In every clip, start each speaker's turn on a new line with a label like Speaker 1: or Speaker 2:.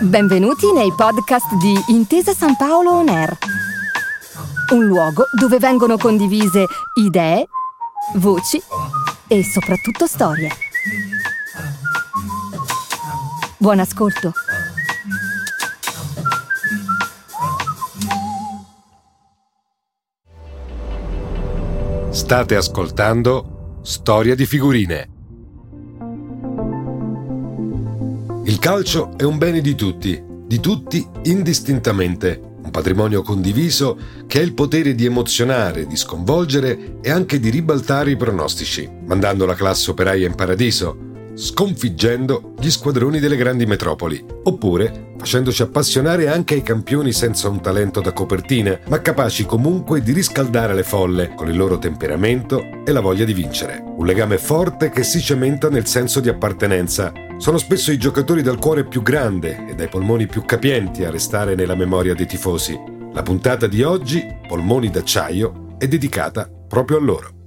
Speaker 1: Benvenuti nei podcast di Intesa San Paolo On Air. Un luogo dove vengono condivise idee, voci e soprattutto storie. Buon ascolto.
Speaker 2: State ascoltando Storia di figurine. Il calcio è un bene di tutti, di tutti indistintamente, un patrimonio condiviso che ha il potere di emozionare, di sconvolgere e anche di ribaltare i pronostici, mandando la classe operaia in paradiso, sconfiggendo gli squadroni delle grandi metropoli, oppure facendoci appassionare anche ai campioni senza un talento da copertina, ma capaci comunque di riscaldare le folle con il loro temperamento e la voglia di vincere. Un legame forte che si cementa nel senso di appartenenza. Sono spesso i giocatori dal cuore più grande e dai polmoni più capienti a restare nella memoria dei tifosi. La puntata di oggi, Polmoni d'acciaio, è dedicata proprio a loro.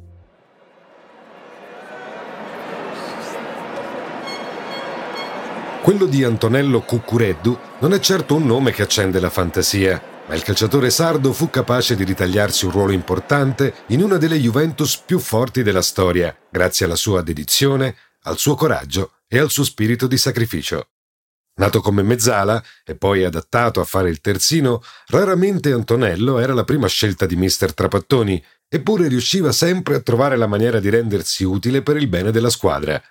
Speaker 2: Quello di Antonello Cuccureddu non è certo un nome che accende la fantasia, ma il calciatore sardo fu capace di ritagliarsi un ruolo importante in una delle Juventus più forti della storia, grazie alla sua dedizione, al suo coraggio e al suo spirito di sacrificio. Nato come mezzala e poi adattato a fare il terzino, raramente Antonello era la prima scelta di mister Trapattoni, eppure riusciva sempre a trovare la maniera di rendersi utile per il bene della squadra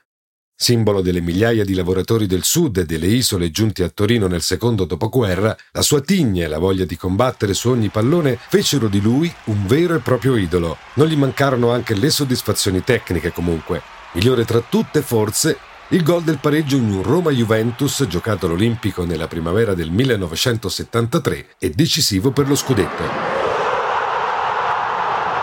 Speaker 2: simbolo delle migliaia di lavoratori del sud e delle isole giunti a Torino nel secondo dopoguerra, la sua tigna e la voglia di combattere su ogni pallone fecero di lui un vero e proprio idolo. Non gli mancarono anche le soddisfazioni tecniche comunque. Migliore tra tutte forse il gol del pareggio in un Roma-Juventus giocato all'Olimpico nella primavera del 1973 e decisivo per lo scudetto.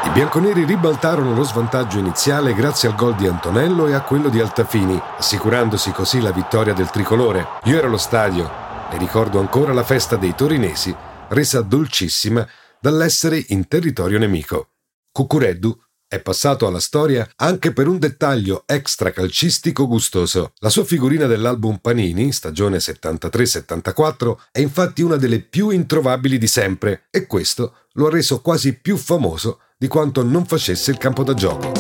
Speaker 2: I bianconeri ribaltarono lo svantaggio iniziale grazie al gol di Antonello e a quello di Altafini, assicurandosi così la vittoria del tricolore. Io ero allo stadio e ricordo ancora la festa dei torinesi, resa dolcissima dall'essere in territorio nemico. Cucureddu è passato alla storia anche per un dettaglio extracalcistico gustoso. La sua figurina dell'album Panini, stagione 73-74, è infatti una delle più introvabili di sempre e questo lo ha reso quasi più famoso di quanto non facesse il campo da gioco.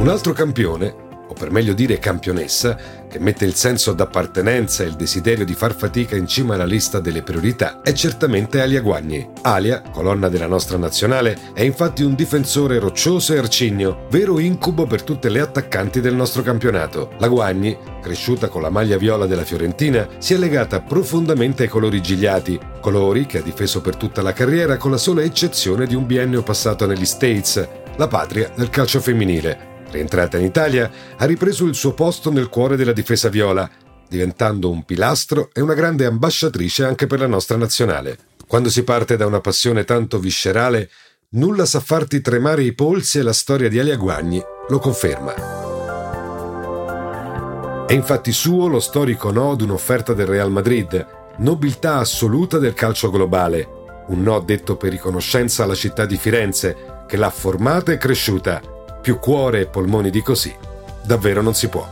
Speaker 2: Un altro campione per meglio dire campionessa, che mette il senso d'appartenenza e il desiderio di far fatica in cima alla lista delle priorità, è certamente Alia Guagni. Alia, colonna della nostra nazionale, è infatti un difensore roccioso e arcigno, vero incubo per tutte le attaccanti del nostro campionato. La Guagni, cresciuta con la maglia viola della Fiorentina, si è legata profondamente ai colori gigliati, colori che ha difeso per tutta la carriera con la sola eccezione di un biennio passato negli States, la patria del calcio femminile. Rientrata in Italia, ha ripreso il suo posto nel cuore della difesa viola, diventando un pilastro e una grande ambasciatrice anche per la nostra nazionale. Quando si parte da una passione tanto viscerale, nulla sa farti tremare i polsi e la storia di Alia Guagni lo conferma. È infatti suo lo storico no ad un'offerta del Real Madrid, nobiltà assoluta del calcio globale, un no detto per riconoscenza alla città di Firenze, che l'ha formata e cresciuta, più cuore e polmoni di così, davvero non si può.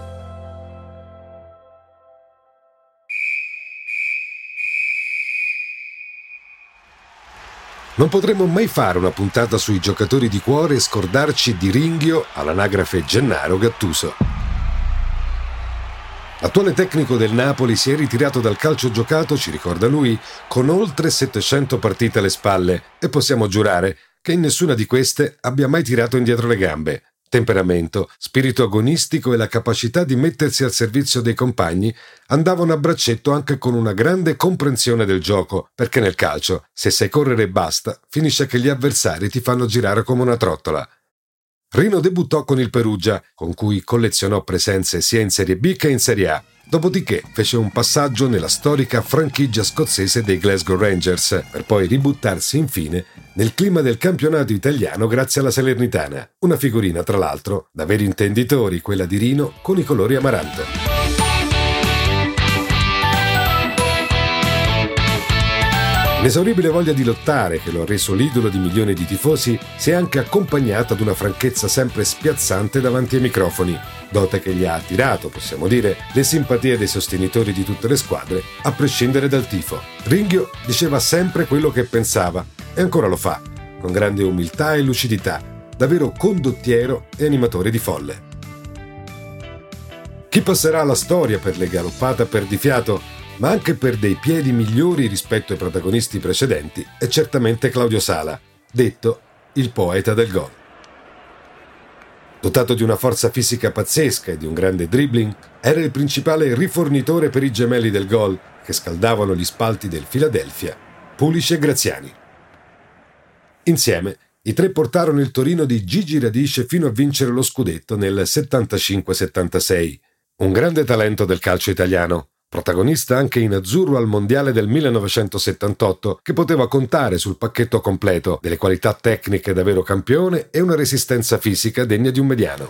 Speaker 2: Non potremmo mai fare una puntata sui giocatori di cuore e scordarci di Ringhio all'anagrafe Gennaro Gattuso. L'attuale tecnico del Napoli si è ritirato dal calcio giocato, ci ricorda lui, con oltre 700 partite alle spalle e possiamo giurare che in nessuna di queste abbia mai tirato indietro le gambe. Temperamento, spirito agonistico e la capacità di mettersi al servizio dei compagni andavano a braccetto anche con una grande comprensione del gioco, perché nel calcio, se sai correre e basta, finisce che gli avversari ti fanno girare come una trottola. Rino debuttò con il Perugia, con cui collezionò presenze sia in Serie B che in Serie A. Dopodiché fece un passaggio nella storica franchigia scozzese dei Glasgow Rangers, per poi ributtarsi infine nel clima del campionato italiano grazie alla Salernitana. Una figurina, tra l'altro, da veri intenditori, quella di Rino con i colori amaranto. L'esauribile voglia di lottare che lo ha reso l'idolo di milioni di tifosi si è anche accompagnata ad una franchezza sempre spiazzante davanti ai microfoni, dote che gli ha attirato, possiamo dire, le simpatie dei sostenitori di tutte le squadre, a prescindere dal tifo. Ringhio diceva sempre quello che pensava e ancora lo fa, con grande umiltà e lucidità, davvero condottiero e animatore di folle. Chi passerà alla storia per le galoppate a perdifiato, ma anche per dei piedi migliori rispetto ai protagonisti precedenti, è certamente Claudio Sala, detto il poeta del gol. Dotato di una forza fisica pazzesca e di un grande dribbling, era il principale rifornitore per i gemelli del gol che scaldavano gli spalti del Philadelphia, Pulice e Graziani. Insieme, i tre portarono il Torino di Gigi Radice fino a vincere lo scudetto nel 75-76 un grande talento del calcio italiano, protagonista anche in azzurro al Mondiale del 1978, che poteva contare sul pacchetto completo delle qualità tecniche da vero campione e una resistenza fisica degna di un mediano.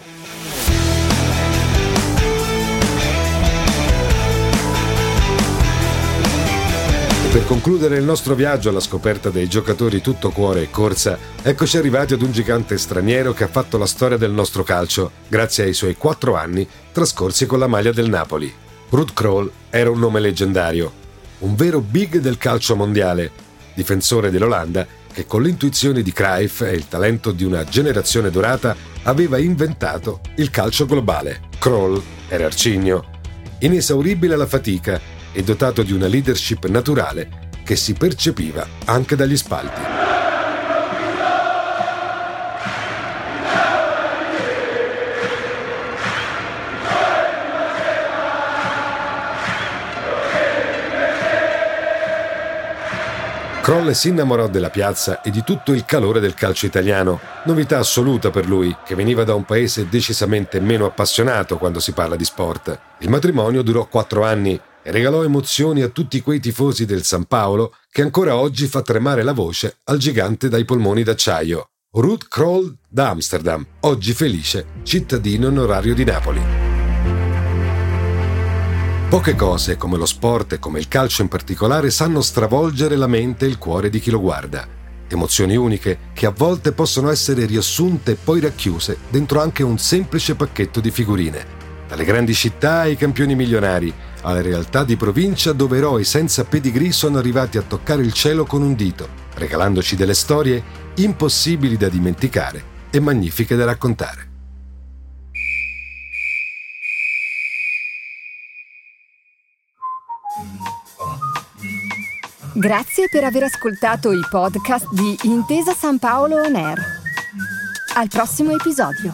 Speaker 2: Per concludere il nostro viaggio alla scoperta dei giocatori tutto cuore e corsa, eccoci arrivati ad un gigante straniero che ha fatto la storia del nostro calcio, grazie ai suoi quattro anni trascorsi con la maglia del Napoli. Ruth Kroll era un nome leggendario, un vero big del calcio mondiale, difensore dell'Olanda che con l'intuizione di Cruyff e il talento di una generazione dorata aveva inventato il calcio globale. Kroll era arcigno, inesauribile alla fatica e dotato di una leadership naturale che si percepiva anche dagli spalti. Crolle si innamorò della piazza e di tutto il calore del calcio italiano, novità assoluta per lui, che veniva da un paese decisamente meno appassionato quando si parla di sport. Il matrimonio durò quattro anni e regalò emozioni a tutti quei tifosi del San Paolo che ancora oggi fa tremare la voce al gigante dai polmoni d'acciaio. Ruth Kroll da Amsterdam, oggi felice, cittadino onorario di Napoli. Poche cose, come lo sport e come il calcio in particolare, sanno stravolgere la mente e il cuore di chi lo guarda. Emozioni uniche che a volte possono essere riassunte e poi racchiuse dentro anche un semplice pacchetto di figurine. Dalle grandi città ai campioni milionari, alle realtà di provincia dove eroi senza pedigree sono arrivati a toccare il cielo con un dito, regalandoci delle storie impossibili da dimenticare e magnifiche da raccontare.
Speaker 1: Grazie per aver ascoltato i podcast di Intesa San Paolo On Air. Al prossimo episodio.